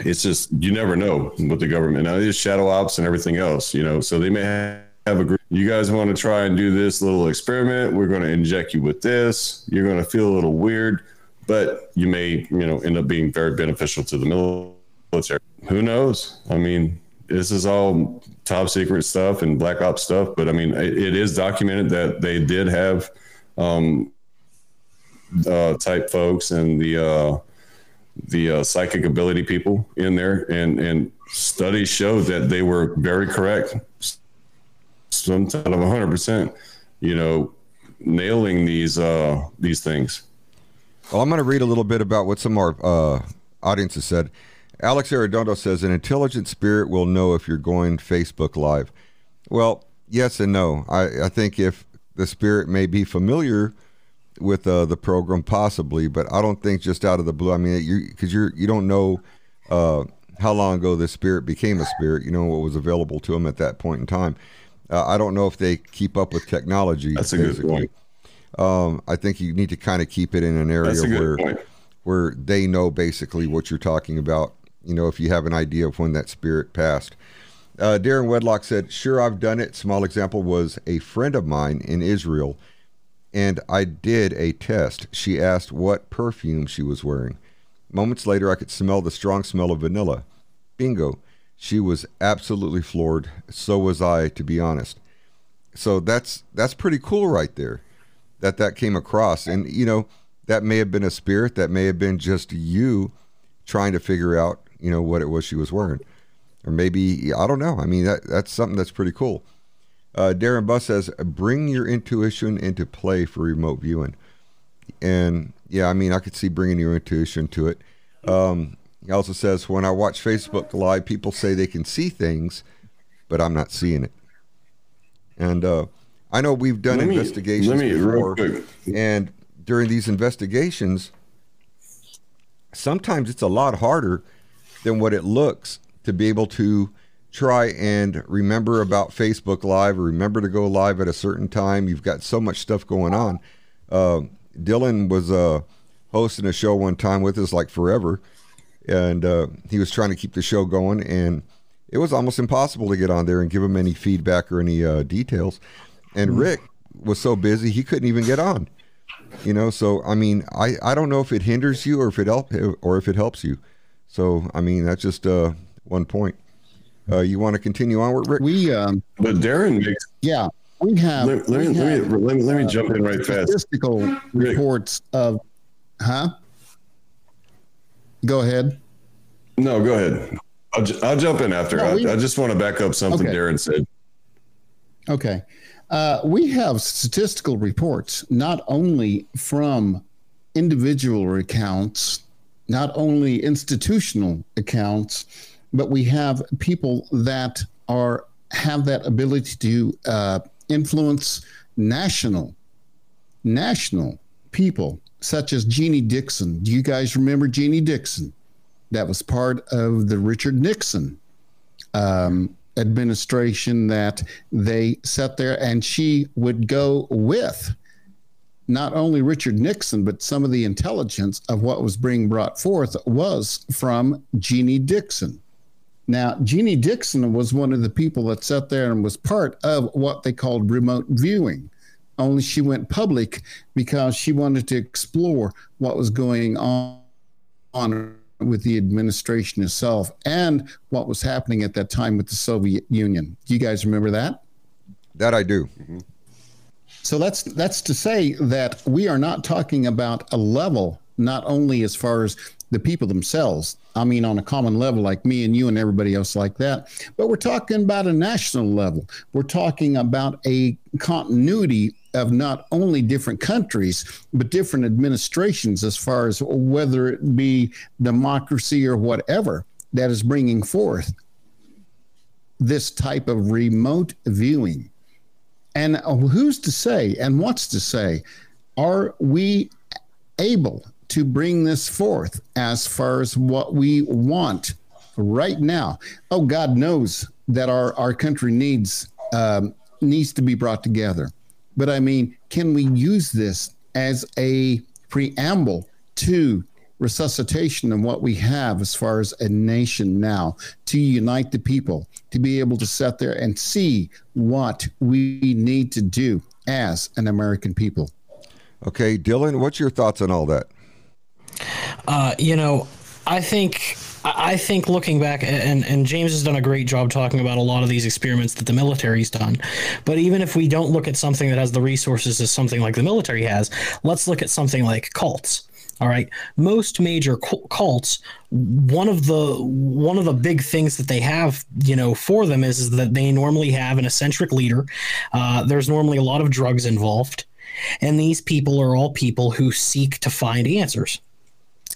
D: it's just you never know with the government. Now there's shadow ops and everything else, you know. So they may have a group. You guys want to try and do this little experiment? We're going to inject you with this. You're going to feel a little weird, but you may, you know, end up being very beneficial to the military. Who knows? I mean, this is all top secret stuff and black ops stuff, but I mean, it, it is documented that they did have um, uh, type folks and the uh, the uh, psychic ability people in there, and and studies show that they were very correct. Sometimes of 100 percent, you know, nailing these uh, these things.
A: Well, I'm going to read a little bit about what some of our uh, audiences said. Alex Arredondo says an intelligent spirit will know if you're going Facebook Live. Well, yes and no. I, I think if the spirit may be familiar with uh, the program, possibly, but I don't think just out of the blue. I mean, you because you're you don't know uh, how long ago this spirit became a spirit. You know what was available to them at that point in time. Uh, I don't know if they keep up with technology.
D: That's a good point.
A: Um, I think you need to kind of keep it in an area where point. where they know basically what you're talking about. You know, if you have an idea of when that spirit passed. Uh, Darren Wedlock said, "Sure, I've done it." Small example was a friend of mine in Israel and I did a test. She asked what perfume she was wearing. Moments later, I could smell the strong smell of vanilla. Bingo. She was absolutely floored. So was I, to be honest. So that's that's pretty cool right there. That that came across, and you know that may have been a spirit. That may have been just you trying to figure out, you know, what it was she was wearing, or maybe I don't know. I mean, that that's something that's pretty cool. Uh, Darren Buss says, bring your intuition into play for remote viewing. And yeah, I mean, I could see bringing your intuition to it. Um, he also says, when I watch Facebook Live, people say they can see things, but I'm not seeing it. And uh, I know we've done let investigations me, me, before, and during these investigations, sometimes it's a lot harder than what it looks to be able to try and remember about Facebook Live remember to go live at a certain time. You've got so much stuff going on. Uh, Dylan was uh, hosting a show one time with us like forever, and uh, he was trying to keep the show going, and it was almost impossible to get on there and give him any feedback or any uh, details. And mm-hmm. Rick was so busy he couldn't even get on. You know, so I mean, I, I don't know if it hinders you or if it help or if it helps you. So I mean, that's just uh, one point. Uh, you want to continue onward, Rick?
C: We, um,
D: but Darren makes.
C: Yeah, we have.
D: Let, let, me, have, let, me, let me let me jump in right fast.
C: Statistical Rick. reports of, huh? Go ahead.
D: No, go ahead. I'll, I'll jump in after. No, we, I, I, just want to back up something okay. Darren said.
C: Okay. Uh, we have statistical reports not only from individual accounts, not only institutional accounts, but we have people that are have that ability to uh, influence national national people such as Jeannie Dixon. Do you guys remember Jeannie Dixon? That was part of the Richard Nixon um, administration that they sat there and she would go with not only Richard Nixon, but some of the intelligence of what was being brought forth was from Jeannie Dixon. Now, Jeannie Dixon was one of the people that sat there and was part of what they called remote viewing. Only she went public because she wanted to explore what was going on, on with the administration itself and what was happening at that time with the Soviet Union. Do you guys remember that?
A: That I do. Mm-hmm.
C: So that's that's to say that we are not talking about a level, not only as far as the people themselves. I mean, on a common level, like me and you and everybody else like that. But we're talking about a national level. We're talking about a continuity of not only different countries, but different administrations as far as whether it be democracy or whatever that is bringing forth this type of remote viewing. And who's to say and what's to say? Are we able to bring this forth as far as what we want right now. Oh, God knows that our, our country needs um, needs to be brought together. But I mean, can we use this as a preamble to resuscitation and what we have as far as a nation now to unite the people, to be able to sit there and see what we need to do as an American people.
A: Okay, Dylan, what's your thoughts on all that?
B: Uh, you know, I think I think looking back, and, and James has done a great job talking about a lot of these experiments that the military's done. But even if we don't look at something that has the resources as something like the military has, let's look at something like cults. All right, most major cults, one of the one of the big things that they have, you know, for them is, is that they normally have an eccentric leader. Uh, there's normally a lot of drugs involved, and these people are all people who seek to find answers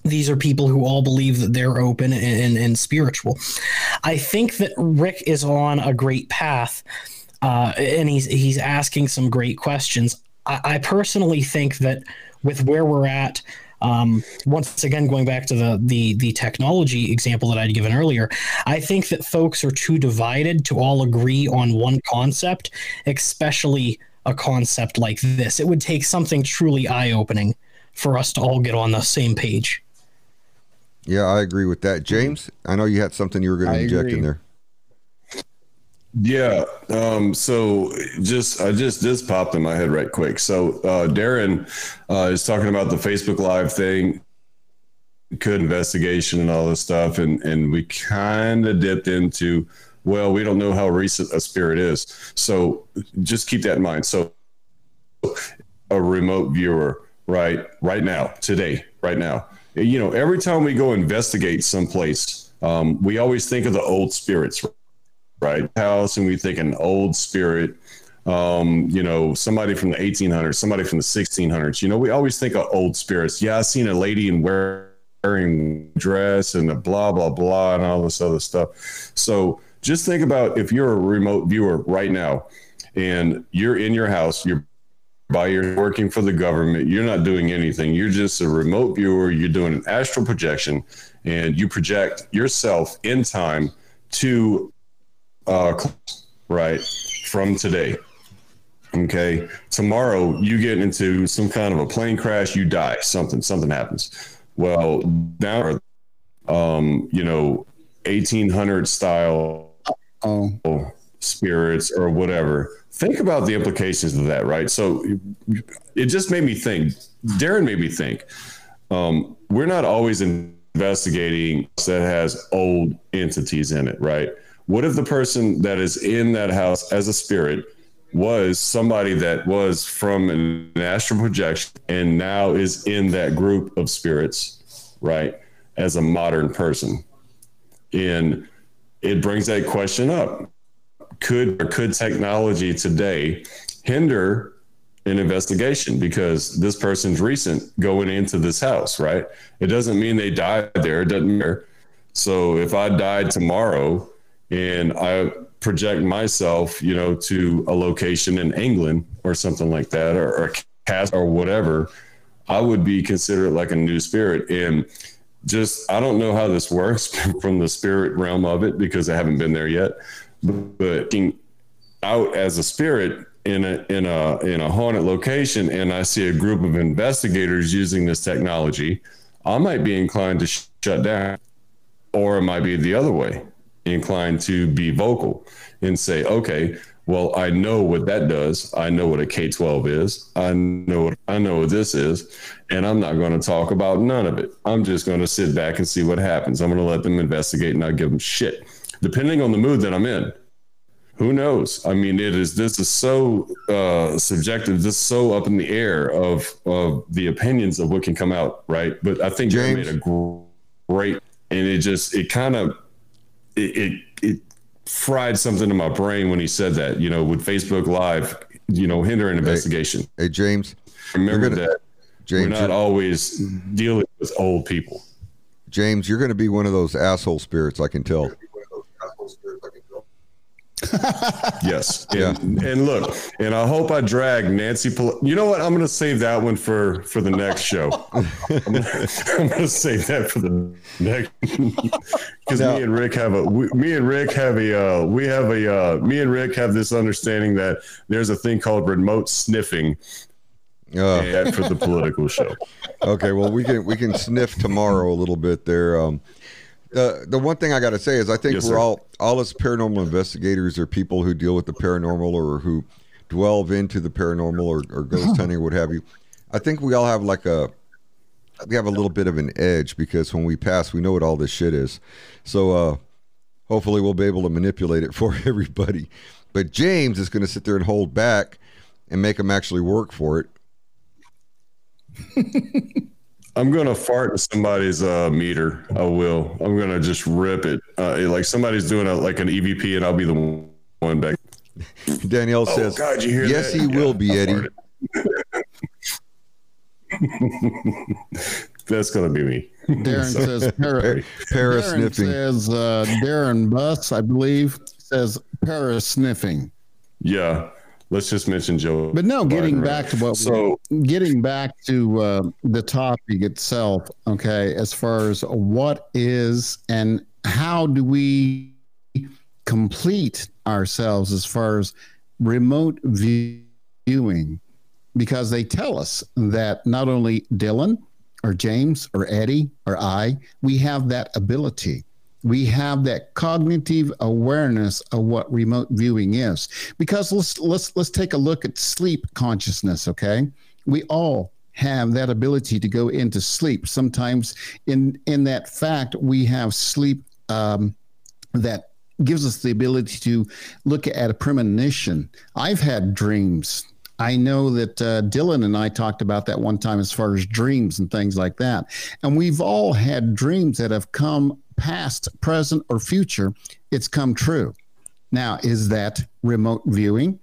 B: these are people who all believe that they're open and, and, and spiritual. I think that Rick is on a great path, uh, and he's he's asking some great questions. I, I personally think that with where we're at, um, once again going back to the, the the technology example that I'd given earlier, I think that folks are too divided to all agree on one concept, especially a concept like this. It would take something truly eye opening for us to all get on the same page.
A: Yeah, I agree with that. James, I know you had something you were going to inject agree. in there.
D: Yeah. Um, so just I just this popped in my head right quick. So uh, Darren uh, is talking about the Facebook Live thing, could investigation and all this stuff, and and we kind of dipped into well, we don't know how recent a spirit is. So just keep that in mind. So a remote viewer, right, right now, today, right now you know, every time we go investigate someplace, um, we always think of the old spirits, right? House, and we think an old spirit, um, you know, somebody from the 1800s, somebody from the 1600s. You know, we always think of old spirits. Yeah, I seen a lady in wearing dress and the blah blah blah and all this other stuff. So just think about if you're a remote viewer right now, and you're in your house, you're by your working for the government. You're not doing anything. You're just a remote viewer. You're doing an astral projection, and you project yourself in time to uh, right from today. Okay, tomorrow you get into some kind of a plane crash. You die. Something something happens. Well, now, um, you know, 1800 style oh. spirits or whatever think about the implications of that, right? So it just made me think. Darren made me think. Um, we're not always investigating that has old entities in it, right? What if the person that is in that house as a spirit was somebody that was from an astral projection and now is in that group of spirits, right? As a modern person. And it brings that question up could or could technology today hinder an investigation because this person's recent going into this house, right? It doesn't mean they died there. It doesn't matter. So if I died tomorrow and I project myself, you know, to a location in England or something like that, or, or cast or whatever, I would be considered like a new spirit. And just, I don't know how this works from the spirit realm of it because I haven't been there yet but out as a spirit in a in a in a haunted location and I see a group of investigators using this technology, I might be inclined to sh- shut down, or it might be the other way, inclined to be vocal and say, okay, well, I know what that does. I know what a K twelve is. I know what I know what this is, and I'm not going to talk about none of it. I'm just going to sit back and see what happens. I'm going to let them investigate and not give them shit depending on the mood that I'm in. Who knows? I mean, it is. This is so uh, subjective. This is so up in the air of of the opinions of what can come out, right? But I think James made a great, and it just it kind of it, it it fried something in my brain when he said that. You know, with Facebook Live, you know, hinder an investigation.
A: Hey, hey James,
D: remember gonna, that James, we're not always dealing with old people.
A: James, you're going to be one of those asshole spirits. I can tell.
D: yes. And, yeah. And look, and I hope I drag Nancy. Pel- you know what? I'm going to save that one for for the next show. I'm going to save that for the next because me and Rick have a we, me and Rick have a uh, we have a uh, me and Rick have this understanding that there's a thing called remote sniffing uh, for the political show.
A: Okay, well we can we can sniff tomorrow a little bit there. Um, uh, the one thing I got to say is I think yes, we're sir. all all us paranormal investigators or people who deal with the paranormal or who delve into the paranormal or, or ghost hunting or what have you. I think we all have like a we have a little bit of an edge because when we pass, we know what all this shit is. So uh, hopefully, we'll be able to manipulate it for everybody. But James is going to sit there and hold back and make them actually work for it.
D: I'm gonna fart in somebody's uh, meter. I will. I'm gonna just rip it. Uh, like somebody's doing a, like an EVP, and I'll be the one back.
A: Danielle oh, says, God, "Yes, that? he yeah, will be, Eddie."
D: That's gonna be me.
C: Darren so, says para, para Darren sniffing. Says uh, Darren Buss, I believe, says para sniffing.
D: Yeah, let's just mention Joe.
C: But no, getting Biden, back right? to what we so getting back to uh, the topic itself. Okay, as far as what is and how do we complete ourselves as far as remote viewing? Because they tell us that not only Dylan or James or Eddie or I, we have that ability we have that cognitive awareness of what remote viewing is. Because let's let's let's take a look at sleep consciousness okay? We all have that ability to go into sleep. Sometimes in in that fact we have sleep um, that gives us the ability to look at a premonition. I've had dreams. I know that uh, Dylan and I talked about that one time as far as dreams and things like that. And we've all had dreams that have come past, present, or future, it's come true. Now, is that remote viewing?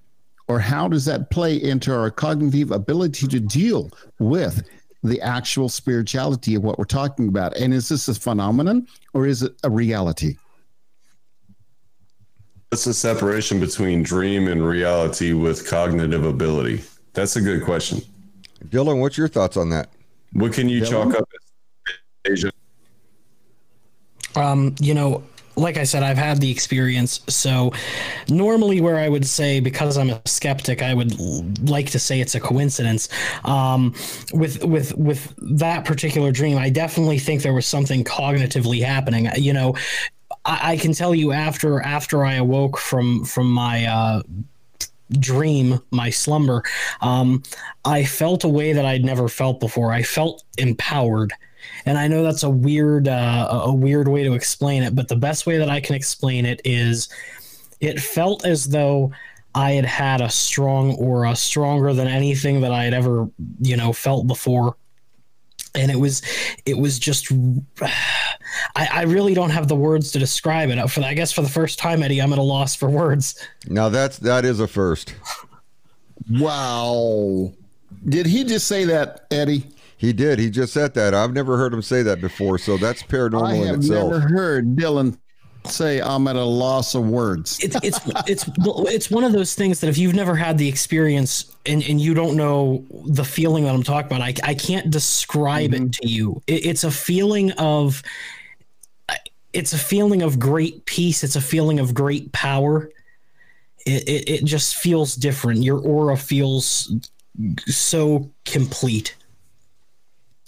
C: Or how does that play into our cognitive ability to deal with the actual spirituality of what we're talking about? And is this a phenomenon or is it a reality?
D: What's the separation between dream and reality with cognitive ability? That's a good question.
A: Dylan, what's your thoughts on that?
D: What can you Dylan? chalk up as Asia
B: um, you know, like I said, I've had the experience. So, normally, where I would say, because I'm a skeptic, I would like to say it's a coincidence. Um, with with with that particular dream, I definitely think there was something cognitively happening. You know, I, I can tell you after after I awoke from from my. Uh, dream, my slumber, um, I felt a way that I'd never felt before. I felt empowered and I know that's a weird uh, a weird way to explain it, but the best way that I can explain it is it felt as though I had had a strong aura, stronger than anything that I had ever, you know, felt before. And it was, it was just, I, I really don't have the words to describe it. For I guess for the first time, Eddie, I'm at a loss for words.
A: Now that's that is a first.
C: Wow. Did he just say that, Eddie?
A: He did. He just said that. I've never heard him say that before, so that's paranormal in itself. I
C: have
A: in itself.
C: never heard Dylan say I'm at a loss of words.
B: It's it's it's it's one of those things that if you've never had the experience and, and you don't know the feeling that I'm talking about, I, I can't describe mm-hmm. it to you. It, it's a feeling of it's a feeling of great peace. It's a feeling of great power. It, it, it just feels different. Your aura feels so complete.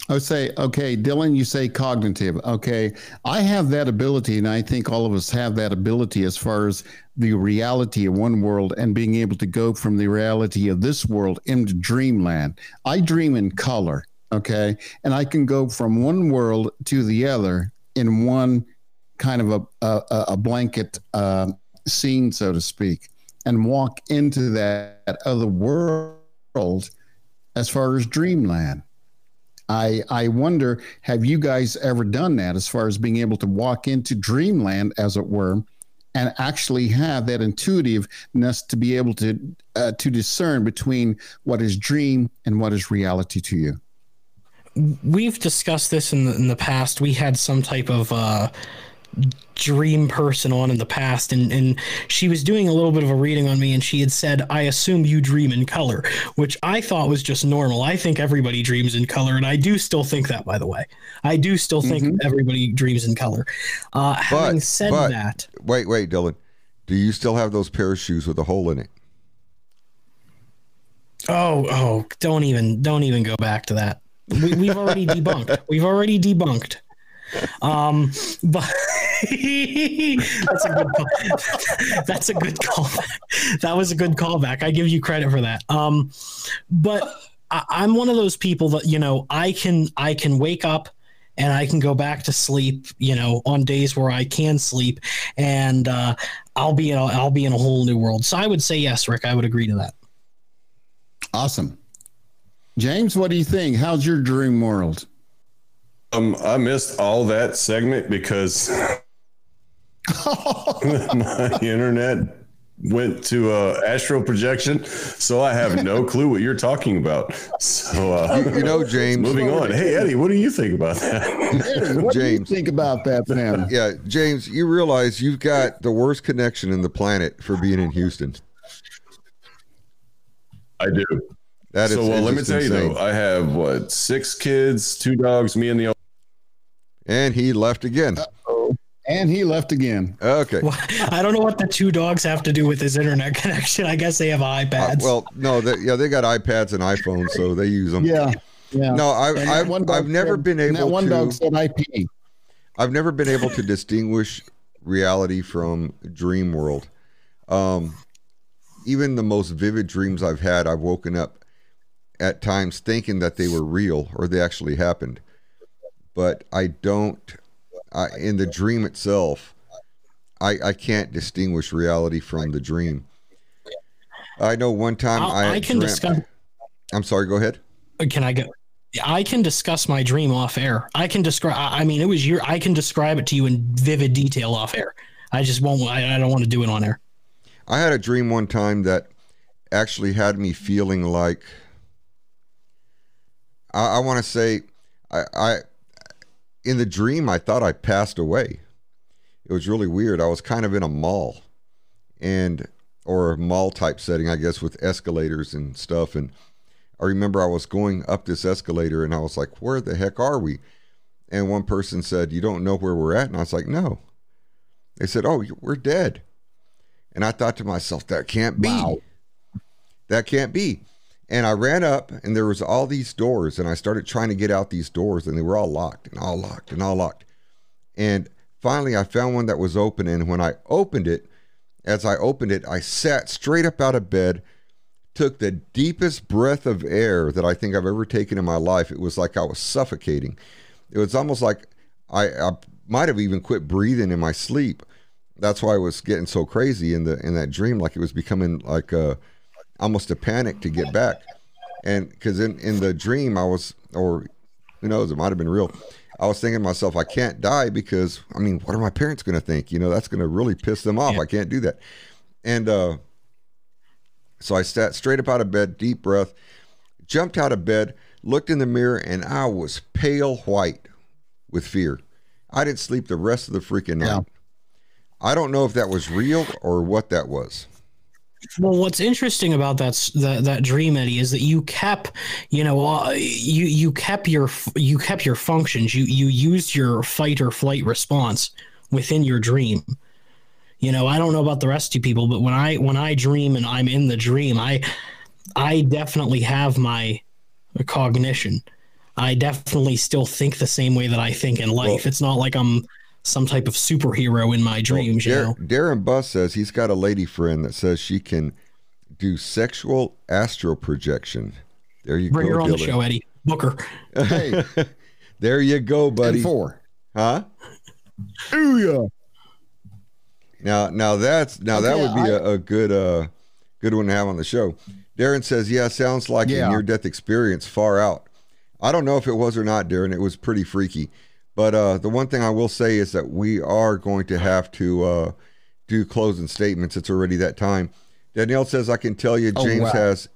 C: I would say, okay, Dylan, you say cognitive. Okay. I have that ability, and I think all of us have that ability as far as the reality of one world and being able to go from the reality of this world into dreamland. I dream in color. Okay. And I can go from one world to the other in one kind of a, a, a blanket uh, scene, so to speak, and walk into that other world as far as dreamland. I I wonder, have you guys ever done that as far as being able to walk into dreamland, as it were, and actually have that intuitiveness to be able to uh, to discern between what is dream and what is reality to you?
B: We've discussed this in the, in the past. We had some type of. Uh, dream person on in the past and and she was doing a little bit of a reading on me and she had said I assume you dream in color which I thought was just normal I think everybody dreams in color and I do still think that by the way I do still think mm-hmm. everybody dreams in color uh, but, having said but, that
A: wait wait Dylan do you still have those pair of shoes with a hole in it
B: Oh, oh, don't even don't even go back to that. We, we've already debunked. We've already debunked. Um, but that's a good call. that's a good callback. That was a good callback. I give you credit for that. Um, but I, I'm one of those people that you know I can I can wake up and I can go back to sleep, you know, on days where I can sleep, and uh, I'll be in a, I'll be in a whole new world. So I would say yes, Rick. I would agree to that.
C: Awesome. James, what do you think? How's your dream world?
D: Um, I missed all that segment because my internet went to uh, astral projection, so I have no clue what you're talking about. So, uh,
A: You know, James.
D: moving on. Hey, Eddie, what do you think about that?
C: Eddie, what
A: James.
C: do you think about that, man?
A: Yeah, James, you realize you've got the worst connection in the planet for being in Houston.
D: I do.
A: That is
D: so, well, let me tell you
A: insane.
D: though, I have what six kids, two dogs, me and the
A: And he left again.
C: And he left again.
A: Okay.
B: Well, I don't know what the two dogs have to do with his internet connection. I guess they have
A: Uh,
B: iPads.
A: well, no, they, yeah, they got iPads and iPhones, so they use them.
C: Yeah. Yeah.
A: No, I,
C: And that
A: I've,
C: one
A: I've never
C: said-
A: been able
C: that one
A: to.
C: dog said IP.
A: I've never been able to distinguish reality from dream world. Um, even the most vivid dreams I've had, I've woken up at times thinking that they were real or they actually happened. But I don't, I, in the dream itself, I, I can't distinguish reality from the dream. I know one time
B: I'll-
A: I,
B: I can
A: dreamt-
B: discuss.
A: I'm sorry, go ahead.
B: Uh, can I go? I can discuss my dream off air. I can describe. I I mean, it was your. I can describe it to you in vivid detail off air. I just won't. I, I don't want to do it on air.
A: I had a dream one time that actually had me feeling like I, I want to say I, I in the dream I thought I passed away. It was really weird. I was kind of in a mall and or a mall type setting, I guess, with escalators and stuff. And I remember I was going up this escalator and I was like, where the heck are we? And one person said, You don't know where we're at? And I was like, No. They said, Oh, we're dead. And I thought to myself, that can't be.
C: Wow.
A: That can't be. And I ran up and there was all these doors and I started trying to get out these doors and they were all locked and all locked and all locked. And finally I found one that was open and when I opened it, as I opened it, I sat straight up out of bed, took the deepest breath of air that I think I've ever taken in my life. It was like I was suffocating. It was almost like I, I might have even quit breathing in my sleep. That's why I was getting so crazy in the in that dream, like it was becoming like a almost a panic to get back. And because in in the dream I was, or who knows, it might have been real. I was thinking to myself, I can't die because I mean, what are my parents going to think? You know, that's going to really piss them off. I can't do that. And uh, so I sat straight up out of bed, deep breath, jumped out of bed, looked in the mirror, and I was pale white with fear. I didn't sleep the rest of the freaking night.
C: Yeah.
A: I don't know if that was real or what that was.
B: Well, what's interesting about that that that dream, Eddie, is that you kept, you know, uh, you you kept your you kept your functions. You you used your fight or flight response within your dream. You know, I don't know about the rest of you people, but when I when I dream and I'm in the dream, I I definitely have my cognition. I definitely still think the same way that I think in life. it's not like I'm some type of superhero in my dreams. you
A: Dar-
B: know,
A: Darren Buss says he's got a lady friend that says she can do sexual astral projection. There you
B: bring
A: go.
B: her on the show, Eddie Booker.
C: Hey,
A: There you go, buddy.
C: and four.
A: Huh?
C: Ooh, yeah.
A: Now, now that's now that
C: Okay,
A: would be
C: I-
A: a a good uh good one to have on the show. Darren says, "Yeah, sounds like a near death experience far out." I don't know if it was or not, Darren. It was pretty freaky. But uh, the one thing I will say is that we are going to have to uh, do closing statements. It's already that time. Danielle says, "I can tell you,
C: Oh,
A: James
C: wow.
A: has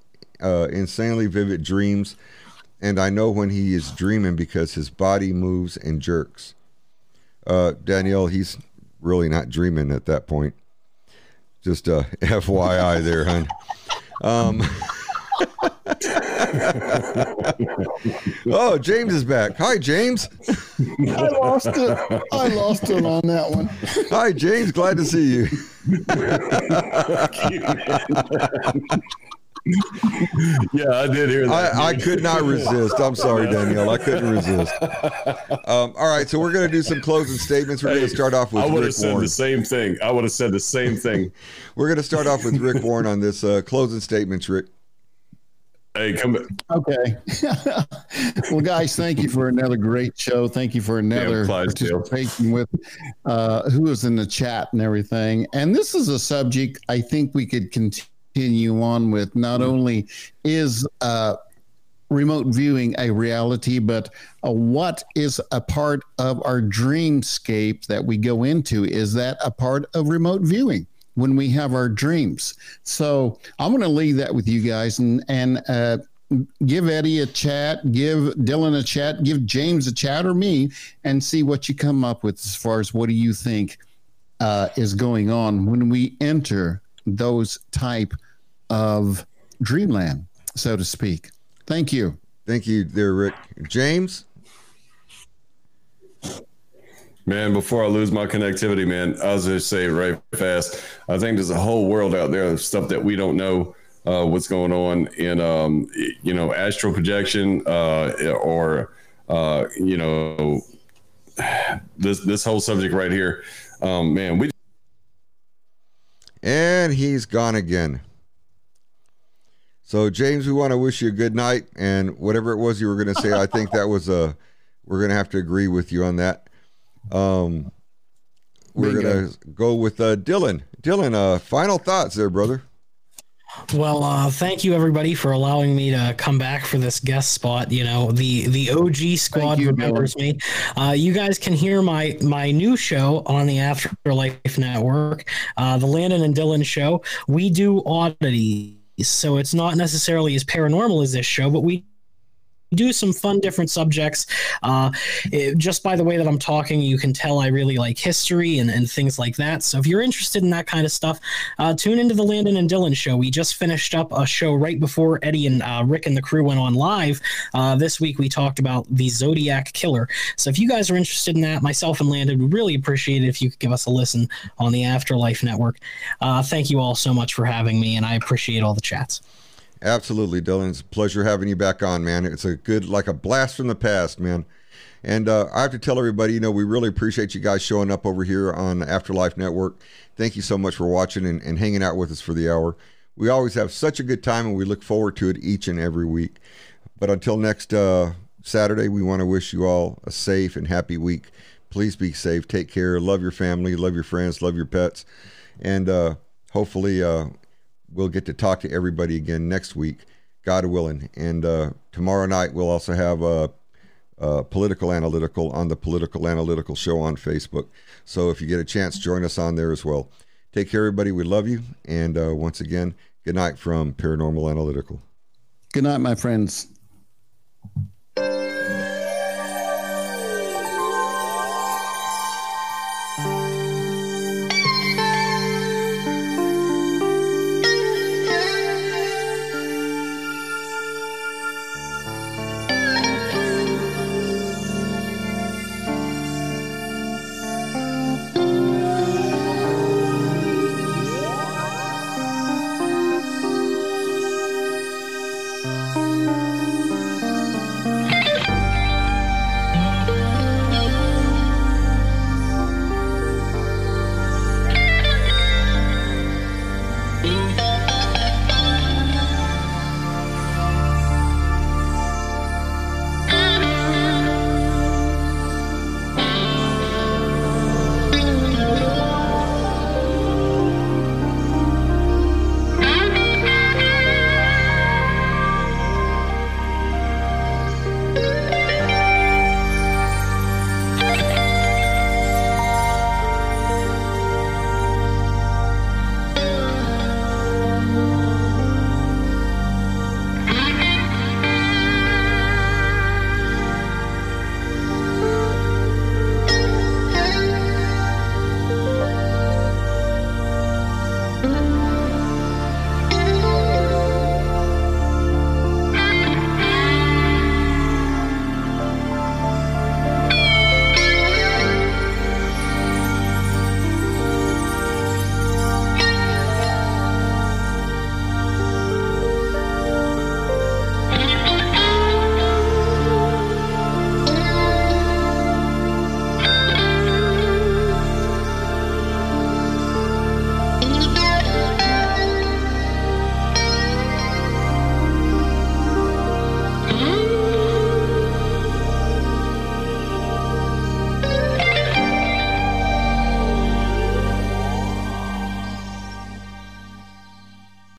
A: uh, insanely vivid dreams, and I know when he is dreaming because his body moves and jerks." Uh, Danielle, he's really not dreaming at that point. Just uh, FYI there, hon. Um, oh, James is back. Hi, James.
C: I lost it. I lost it on that one.
A: Hi, James. Glad to see you.
D: yeah, I did hear that.
A: I, I could not resist. I'm sorry, Danielle. I couldn't resist. Um, all right, so we're going to do some closing statements. We're going to start off with
D: I would
A: Rick
D: have said
A: Warren.
D: the same thing. I would have said the same thing.
A: We're going to start off with Rick Warren on this uh, closing statements, Rick.
D: Hey, come back.
C: Okay. well, guys, thank you for another great show. Thank you for another participating with uh, who was in the chat and everything. And this is a subject I think we could continue on with. Not only is uh, remote viewing a reality, but uh, what is a part of our dreamscape that we go into? Is that a part of remote viewing? When we have our dreams. So I'm going to leave that with you guys and, and, uh, give Eddie a chat, give Dylan a chat, give James a chat or me, and see what you come up with as far as what do you think uh, is going on when we enter those type of dreamland, so to speak. Thank you.
A: Thank you, there, Rick. James.
D: Man, before I lose my connectivity, man, I was just say right fast. I think there's a whole world out there of stuff that we don't know uh, what's going on in, um, you know, astral projection uh, or, uh, you know, this this whole subject right here. Um, man, we
A: And he's gone again. So, James, we want to wish you a good night. And whatever it was you were going to say, I think that was a, we're going to have to agree with you on that. Um, we're
C: Bingo.
A: going to go with uh, Dylan. Dylan, uh, final thoughts there, brother.
B: Well, uh, thank you everybody for allowing me to come back for this guest spot. You know, the the OG squad
C: you,
B: remembers me. Uh, you guys can hear my my new show on the Afterlife Network, uh, the Landon and Dylan Show. We do oddities, so it's not necessarily as paranormal as this show, but we do some fun different subjects. Uh, it- just by the way that i'm talking you can tell i really like history and, and things like that. So if you're interested in that kind of stuff uh, tune into the landon and dylan show. We just finished up a show right before eddie and uh, rick and the crew went on live. Uh, this week we talked about the zodiac killer. So if you guys are interested in that myself and landon would really appreciate it if you could give us a listen on the afterlife network. Uh, thank you all so much for having me and i appreciate all the chats
A: Absolutely, Dylan. It's a pleasure having you back on, man. It's a good, like a blast from the past, man. And uh, I have to tell everybody, you know, we really appreciate you guys showing up over here on Afterlife Network. Thank you so much for watching and, and hanging out with us for the hour. We always have such a good time, and we look forward to it each and every week. But until next uh, Saturday, we want to wish you all a safe and happy week. Please be safe. Take care. Love your family. Love your friends. Love your pets. And uh, hopefully, uh, we'll get to talk to everybody again next week, God willing. And uh, tomorrow night, we'll also have a, a political analytical on the Political Analytical Show on Facebook. So if you get a chance, join us on there as well. Take care, everybody. We love you. And uh, once again, good night from Paranormal Analytical.
C: Good night, my friends.